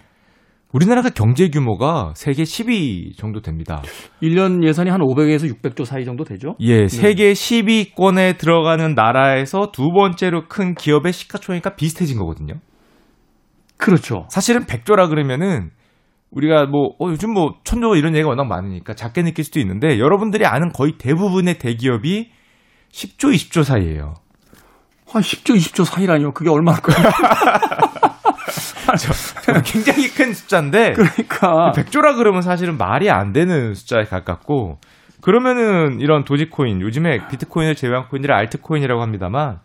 우리나라가 경제 규모가 세계 10위 정도 됩니다. 1년 예산이 한 500에서 600조 사이 정도 되죠? 예, 세계 10위권에 들어가는 나라에서 두 번째로 큰 기업의 시가총액과 비슷해진 거거든요. 그렇죠. 사실은 100조라 그러면은 우리가 뭐 어, 요즘 뭐 천조 이런 얘기가 워낙 많으니까 작게 느낄 수도 있는데 여러분들이 아는 거의 대부분의 대기업이 10조, 20조 사이예요. 한 10조, 20조 사이라니요. 그게 얼마일까요? <laughs> 굉장히 큰 숫자인데 그러니까 100조라 그러면 사실은 말이 안 되는 숫자에 가깝고 그러면은 이런 도지코인 요즘에 비트코인을 제외한 코인들을 알트코인이라고 합니다만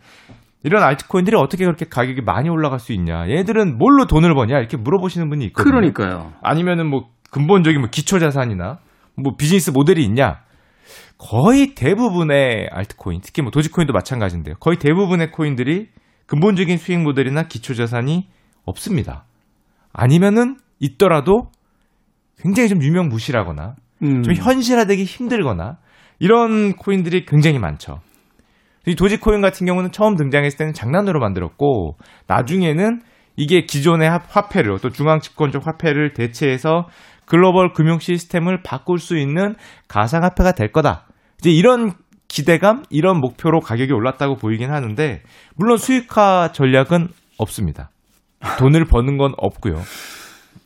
이런 알트코인들이 어떻게 그렇게 가격이 많이 올라갈 수 있냐 얘들은 뭘로 돈을 버냐 이렇게 물어보시는 분이 있거든요. 그러니까요. 아니면은 뭐 근본적인 뭐 기초 자산이나 뭐 비즈니스 모델이 있냐? 거의 대부분의 알트코인, 특히 뭐 도지코인도 마찬가지인데요. 거의 대부분의 코인들이 근본적인 수익 모델이나 기초 자산이 없습니다. 아니면은 있더라도 굉장히 좀 유명무실하거나 음. 좀 현실화되기 힘들거나 이런 코인들이 굉장히 많죠. 이 도지코인 같은 경우는 처음 등장했을 때는 장난으로 만들었고 나중에는 이게 기존의 화- 화폐를 또 중앙 집권적 화폐를 대체해서 글로벌 금융 시스템을 바꿀 수 있는 가상화폐가 될 거다. 이제 이런 기대감, 이런 목표로 가격이 올랐다고 보이긴 하는데 물론 수익화 전략은 없습니다. 돈을 버는 건 없고요.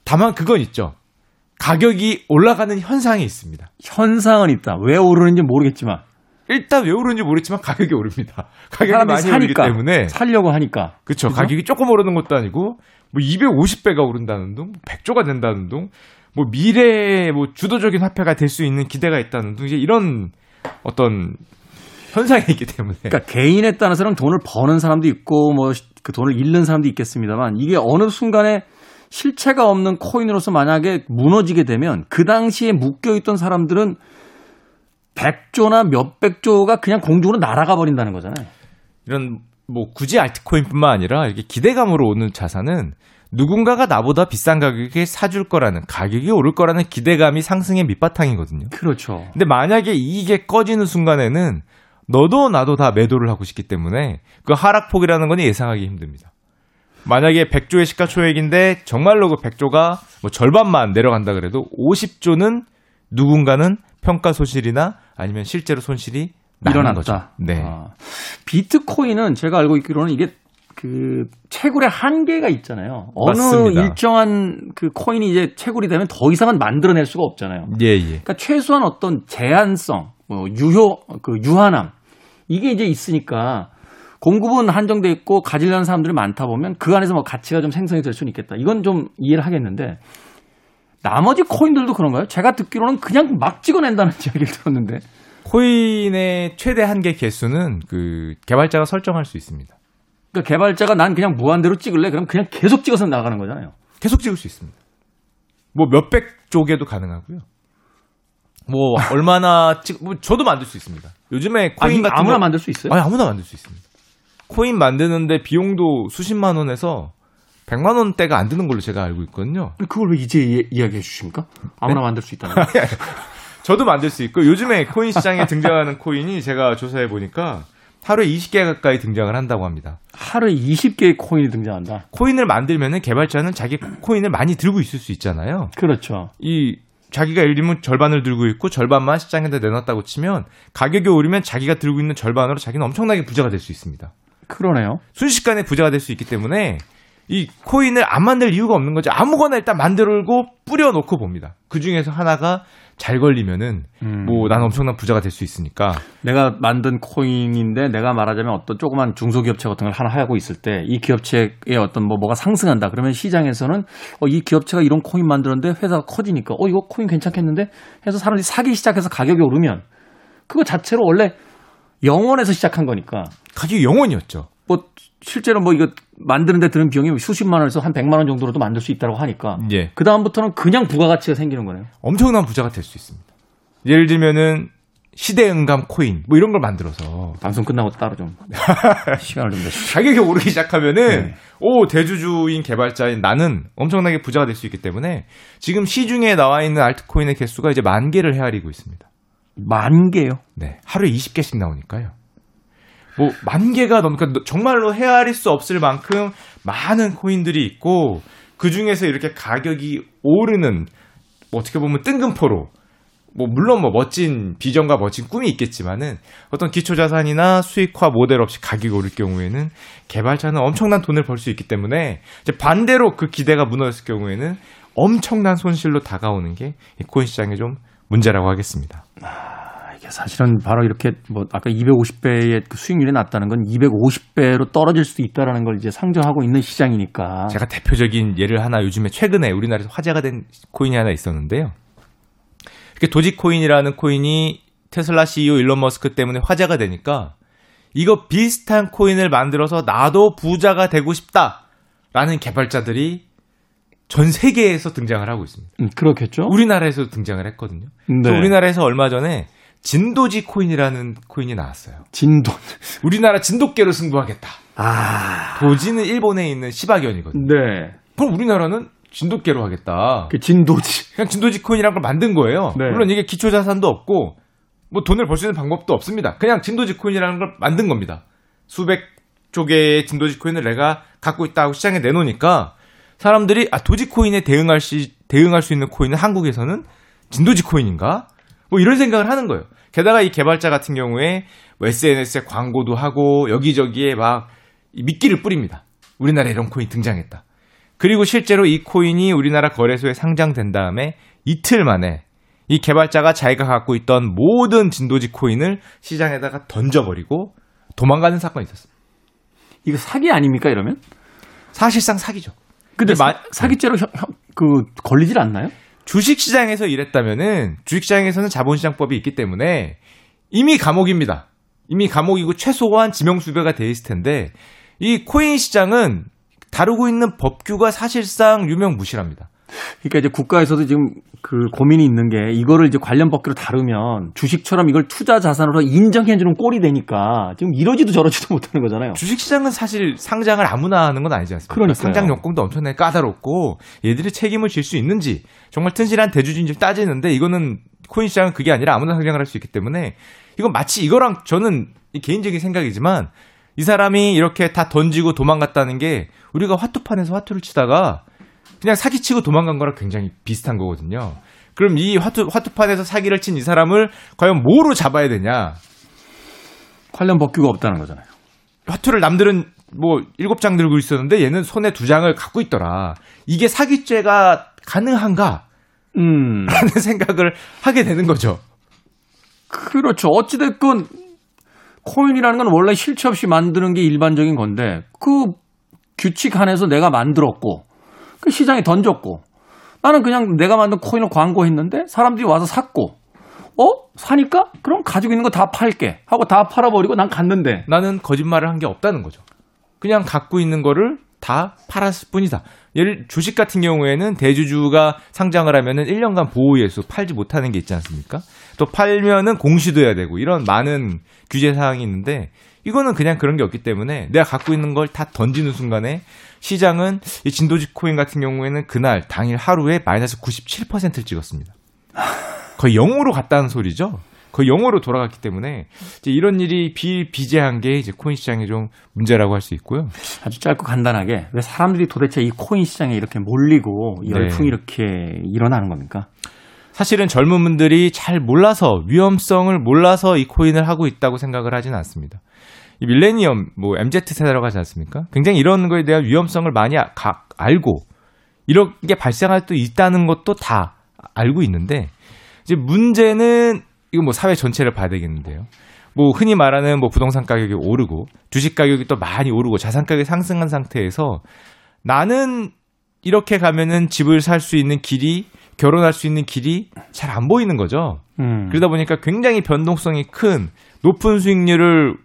다만 그건 있죠. 가격이 올라가는 현상이 있습니다. 현상은 있다. 왜 오르는지 모르겠지만 일단 왜 오르는지 모르겠지만 가격이 오릅니다. <laughs> 가격이 많이 오르기 사니까. 때문에. 살려고 하니까. 그렇죠. 가격이 조금 오르는 것도 아니고 뭐 250배가 오른다는 둥, 100조가 된다는 둥, 뭐 미래의 뭐 주도적인 화폐가 될 수 있는 기대가 있다는 둥 이제 이런 어떤 현상이 있기 때문에. 그러니까 개인에 따라서는 돈을 버는 사람도 있고 뭐 그 돈을 잃는 사람도 있겠습니다만 이게 어느 순간에 실체가 없는 코인으로서 만약에 무너지게 되면 그 당시에 묶여 있던 사람들은 100조나 몇백조가 그냥 공중으로 날아가 버린다는 거잖아요. 이런 뭐 굳이 알트코인뿐만 아니라 이렇게 기대감으로 오는 자산은 누군가가 나보다 비싼 가격에 사줄 거라는 가격이 오를 거라는 기대감이 상승의 밑바탕이거든요. 그렇죠. 근데 만약에 이게 꺼지는 순간에는 너도 나도 다 매도를 하고 싶기 때문에 그 하락폭이라는 건 예상하기 힘듭니다. 만약에 100조의 시가총액인데 정말로 그 100조가 뭐 절반만 내려간다 그래도 50조는 누군가는 평가 손실이나 아니면 실제로 손실이 일어났다. 거죠. 네. 아, 비트코인은 제가 알고 있기로는 이게 그 채굴의 한계가 있잖아요. 어느 맞습니다. 일정한 그 코인이 이제 채굴이 되면 더 이상은 만들어낼 수가 없잖아요. 예, 예. 그러니까 최소한 어떤 제한성, 뭐 유효, 그 유한함 이게 이제 있으니까 공급은 한정돼 있고 가지려는 사람들이 많다 보면 그 안에서 뭐 가치가 좀 생성이 될 수는 있겠다. 이건 좀 이해를 하겠는데 나머지 코인들도 그런가요? 제가 듣기로는 그냥 막 찍어낸다는 <laughs> 이야기를 들었는데 코인의 최대 한계 개수는 그 개발자가 설정할 수 있습니다. 그러니까 개발자가 난 그냥 무한대로 찍을래? 그럼 그냥 계속 찍어서 나가는 거잖아요. 계속 찍을 수 있습니다. 뭐 몇백 쪽에도 가능하고요. 뭐 <laughs> 얼마나 찍, 뭐 저도 만들 수 있습니다. 요즘에 아, 코인 이거 같은 아무나 거, 만들 수 있어요? 아니 아무나 만들 수 있습니다. 코인 만드는데 비용도 수십만 원에서 100만 원대가 안 드는 걸로 제가 알고 있거든요. 그걸 왜 이제 이, 이야기해 주십니까? 아무나 만들 수 있다는 <laughs> 거. 저도 만들 수 있고 요즘에 코인 시장에 등장하는 코인이 제가 조사해 보니까 하루에 20개 가까이 등장을 한다고 합니다. 하루에 20개의 코인이 등장한다. 코인을 만들면은 개발자는 자기 코인을 많이 들고 있을 수 있잖아요. 그렇죠. 이 자기가 예를 들면 절반을 들고 있고 절반만 시장에다 내놨다고 치면 가격이 오르면 자기가 들고 있는 절반으로 자기는 엄청나게 부자가 될 수 있습니다. 그러네요. 순식간에 부자가 될 수 있기 때문에 이 코인을 안 만들 이유가 없는 거죠. 아무거나 일단 만들고 뿌려놓고 봅니다. 그 중에서 하나가 잘 걸리면은 음. 뭐난 엄청난 부자가 될 수 있으니까 내가 만든 코인인데 내가 말하자면 어떤 조그만 중소기업체 같은 걸 하나 하고 있을 때 이 기업체의 어떤 뭐 뭐가 상승한다 그러면 시장에서는 어, 이 기업체가 이런 코인 만들었는데 회사가 커지니까 어 이거 코인 괜찮겠는데 해서 사람들이 사기 시작해서 가격이 오르면 그거 자체로 원래 영원에서 시작한 거니까 가격이 영원이었죠. 뭐 실제로 뭐 이거 만드는데 드는 비용이 수십만 원에서 한 백만 원 정도로도 만들 수 있다고 하니까 예. 그 다음부터는 그냥 부가가치가 생기는 거네요. 엄청난 부자가 될 수 있습니다. 예를 들면은 시대응감 코인 뭐 이런 걸 만들어서 방송 끝나고 따로 좀 <laughs> 시간을 좀. 가격이 오르기 시작하면은 네. 오 대주주인 개발자인 나는 엄청나게 부자가 될 수 있기 때문에 지금 시중에 나와 있는 알트코인의 개수가 이제 만 개를 헤아리고 있습니다. 만 개요. 네, 하루에 20개씩 나오니까요. 뭐 만 개가 넘니까 정말로 헤아릴 수 없을 만큼 많은 코인들이 있고 그 중에서 이렇게 가격이 오르는 뭐 어떻게 보면 뜬금포로 뭐 물론 뭐 멋진 비전과 멋진 꿈이 있겠지만은 어떤 기초 자산이나 수익화 모델 없이 가격이 오를 경우에는 개발자는 엄청난 돈을 벌 수 있기 때문에 이제 반대로 그 기대가 무너졌을 경우에는 엄청난 손실로 다가오는 게이 코인 시장의 좀 문제라고 하겠습니다. 사실은 바로 이렇게 뭐 아까 250배의 그 수익률이 낮다는 건 250배로 떨어질 수도 있다라는 걸 이제 상정하고 있는 시장이니까. 제가 대표적인 예를 하나 요즘에 최근에 우리나라에서 화제가 된 코인이 하나 있었는데요. 이렇게 도지코인이라는 코인이 테슬라 CEO 일론 머스크 때문에 화제가 되니까 이거 비슷한 코인을 만들어서 나도 부자가 되고 싶다라는 개발자들이 전 세계에서 등장을 하고 있습니다. 음, 그렇겠죠. 우리나라에서도 등장을 했거든요. 네. 우리나라에서 얼마 전에 진도지 코인이라는 코인이 나왔어요. 진도. 우리나라 진돗개로 승부하겠다. 아. 도지는 일본에 있는 시바견이거든요. 네. 그럼 우리나라는 진돗개로 하겠다. 그 진도지. 그냥 진도지 코인이라는 걸 만든 거예요. 네. 물론 이게 기초 자산도 없고 뭐 돈을 벌 수 있는 방법도 없습니다. 그냥 진도지 코인이라는 걸 만든 겁니다. 수백 쪽의 진도지 코인을 내가 갖고 있다 하고 시장에 내놓으니까 사람들이 아 도지 코인에 대응할 시 대응할 수 있는 코인은 한국에서는 진도지 코인인가? 뭐 이런 생각을 하는 거예요. 게다가 이 개발자 같은 경우에 뭐 SNS에 광고도 하고 여기저기에 막 미끼를 뿌립니다. 우리나라에 이런 코인 등장했다. 그리고 실제로 이 코인이 우리나라 거래소에 상장된 다음에 이틀 만에 이 개발자가 자기가 갖고 있던 모든 진도지 코인을 시장에다가 던져버리고 도망가는 사건이 있었습니다. 이거 사기 아닙니까 이러면? 사실상 사기죠. 근데 마- 사, 사기죄로 그 걸리질 않나요? 주식시장에서 일했다면은 주식시장에서는 자본시장법이 있기 때문에 이미 감옥입니다. 이미 감옥이고 최소한 지명수배가 돼 있을 텐데 이 코인 시장은 다루고 있는 법규가 사실상 유명무실합니다. 그러니까 이제 국가에서도 지금 그 고민이 있는 게 이거를 이제 관련 법규로 다루면 주식처럼 이걸 투자 자산으로 인정해주는 꼴이 되니까 지금 이러지도 저러지도 <laughs> 못하는 거잖아요. 주식시장은 사실 상장을 아무나 하는 건 아니지 않습니까? 그러니까요. 상장 요건도 엄청나게 까다롭고 얘들이 책임을 질 수 있는지 정말 튼실한 대주주인지 따지는데 이거는 코인 시장은 그게 아니라 아무나 상장을 할 수 있기 때문에 이건 마치 이거랑 저는 이 개인적인 생각이지만 이 사람이 이렇게 다 던지고 도망갔다는 게 우리가 화투판에서 화투를 치다가 그냥 사기치고 도망간 거랑 굉장히 비슷한 거거든요. 그럼 이 화투, 화투판에서 사기를 친 이 사람을 과연 뭐로 잡아야 되냐? 관련 법규가 없다는 거잖아요. 화투를 남들은 뭐 일곱 장 들고 있었는데 얘는 손에 두 장을 갖고 있더라. 이게 사기죄가 가능한가? 음. <laughs> 라는 생각을 하게 되는 거죠. 그렇죠. 어찌됐건 코인이라는 건 원래 실체 없이 만드는 게 일반적인 건데 그 규칙 안에서 내가 만들었고 그 시장에 던졌고 나는 그냥 내가 만든 코인을 광고했는데 사람들이 와서 샀고 어? 사니까? 그럼 가지고 있는 거 다 팔게 하고 다 팔아버리고 난 갔는데 나는 거짓말을 한 게 없다는 거죠. 그냥 갖고 있는 거를 다 팔았을 뿐이다. 예를 주식 같은 경우에는 대주주가 상장을 하면은 1년간 보호 예수 팔지 못하는 게 있지 않습니까? 또 팔면은 공시도 해야 되고 이런 많은 규제 사항이 있는데 이거는 그냥 그런 게 없기 때문에 내가 갖고 있는 걸 다 던지는 순간에 시장은 이 진도지 코인 같은 경우에는 그날 당일 하루에 마이너스 97%를 찍었습니다. 거의 0으로 갔다는 소리죠. 거의 0으로 돌아갔기 때문에 이제 이런 일이 비비재한 게 이제 코인 시장의 좀 문제라고 할 수 있고요. 아주 짧고 간단하게 왜 사람들이 도대체 이 코인 시장에 이렇게 몰리고 열풍이 네. 이렇게 일어나는 겁니까? 사실은 젊은 분들이 잘 몰라서 위험성을 몰라서 이 코인을 하고 있다고 생각을 하지는 않습니다. 이 밀레니엄 뭐 MZ 세대라고 하지 않습니까? 굉장히 이런 거에 대한 위험성을 많이 아- 가- 알고 이런 게 발생할 수 있다는 것도 다 알고 있는데 이제 문제는 이거 뭐 사회 전체를 봐야 되겠는데요. 뭐 흔히 말하는 뭐 부동산 가격이 오르고 주식 가격이 또 많이 오르고 자산 가격이 상승한 상태에서 나는 이렇게 가면은 집을 살 수 있는 길이 결혼할 수 있는 길이 잘 안 보이는 거죠. 음. 그러다 보니까 굉장히 변동성이 큰 높은 수익률을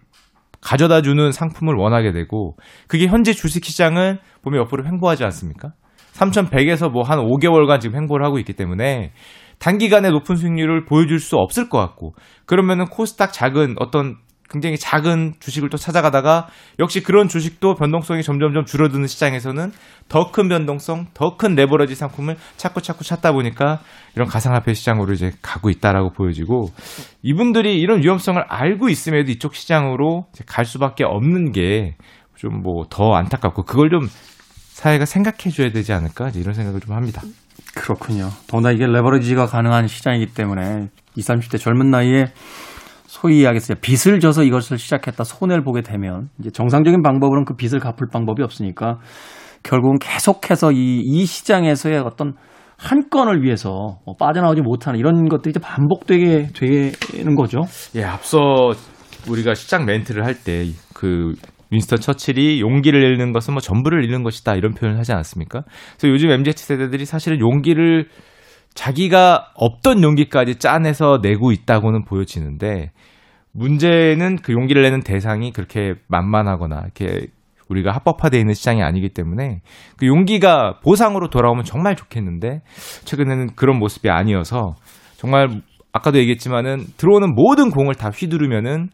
가져다 주는 상품을 원하게 되고 그게 현재 주식 시장은 보면 옆으로 횡보하지 않습니까? 3,100에서 뭐 한 5개월간 지금 횡보를 하고 있기 때문에 단기간에 높은 수익률을 보여줄 수 없을 것 같고 그러면은 코스닥 작은 어떤 굉장히 작은 주식을 또 찾아가다가 역시 그런 주식도 변동성이 점점점 줄어드는 시장에서는 더 큰 변동성, 더 큰 레버러지 상품을 자꾸 자꾸 찾다 보니까 이런 가상화폐 시장으로 이제 가고 있다라고 보여지고 이분들이 이런 위험성을 알고 있음에도 이쪽 시장으로 갈 수밖에 없는 게 좀 뭐 더 안타깝고 그걸 좀 사회가 생각해 줘야 되지 않을까 이런 생각을 좀 합니다. 그렇군요. 더구나 이게 레버리지가 가능한 시장이기 때문에 20, 30대 젊은 나이에 소위 이야기해서 빚을 져서 이것을 시작했다 손해를 보게 되면 이제 정상적인 방법으로는 그 빚을 갚을 방법이 없으니까 결국은 계속해서 이, 이 시장에서의 어떤 한 건을 위해서 뭐 빠져나오지 못하는 이런 것들이 이제 반복되게 되는 거죠. 예, 앞서 우리가 시작 멘트를 할 때그 윈스턴 처칠이 용기를 잃는 것은 뭐 전부를 잃는 것이다 이런 표현을 하지 않았습니까? 그래서 요즘 MZ 세대들이 사실은 용기를 자기가 없던 용기까지 짜내서 내고 있다고는 보여지는데 문제는 그 용기를 내는 대상이 그렇게 만만하거나 이렇게 우리가 합법화되어 있는 시장이 아니기 때문에 그 용기가 보상으로 돌아오면 정말 좋겠는데 최근에는 그런 모습이 아니어서 정말 아까도 얘기했지만은 들어오는 모든 공을 다 휘두르면은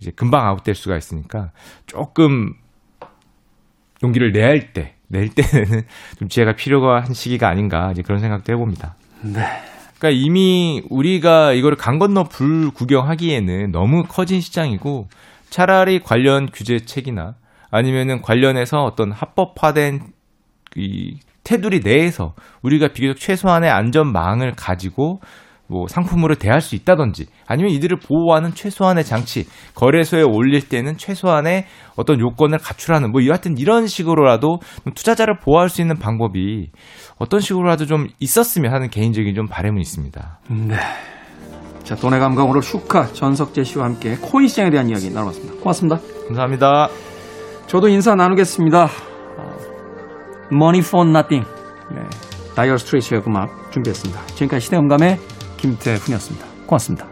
이제 금방 아웃될 수가 있으니까 조금 용기를 내야 할 때, 낼 때는 <laughs> 좀 지혜가 필요한 시기가 아닌가 이제 그런 생각도 해봅니다. 네. 그러니까 이미 우리가 이거를 강 건너 불 구경하기에는 너무 커진 시장이고 차라리 관련 규제책이나 아니면은 관련해서 어떤 합법화된 이 테두리 내에서 우리가 비교적 최소한의 안전망을 가지고 뭐 상품으로 대할 수 있다든지 아니면 이들을 보호하는 최소한의 장치 거래소에 올릴 때는 최소한의 어떤 요건을 갖추라는 뭐 여하튼 이런 식으로라도 좀 투자자를 보호할 수 있는 방법이 어떤 식으로라도 좀 있었으면 하는 개인적인 좀 바람은 있습니다. 네. 자, 돈의 감각으로 슈카 전석재 씨와 함께 코인 시장에 대한 이야기 나눠봤습니다. 고맙습니다. 감사합니다. 저도 인사 나누겠습니다. 어, Money for Nothing. 네. 다이어 스트레이트의 음악 준비했습니다. 지금까지 시대음감의 김태훈이었습니다. 고맙습니다.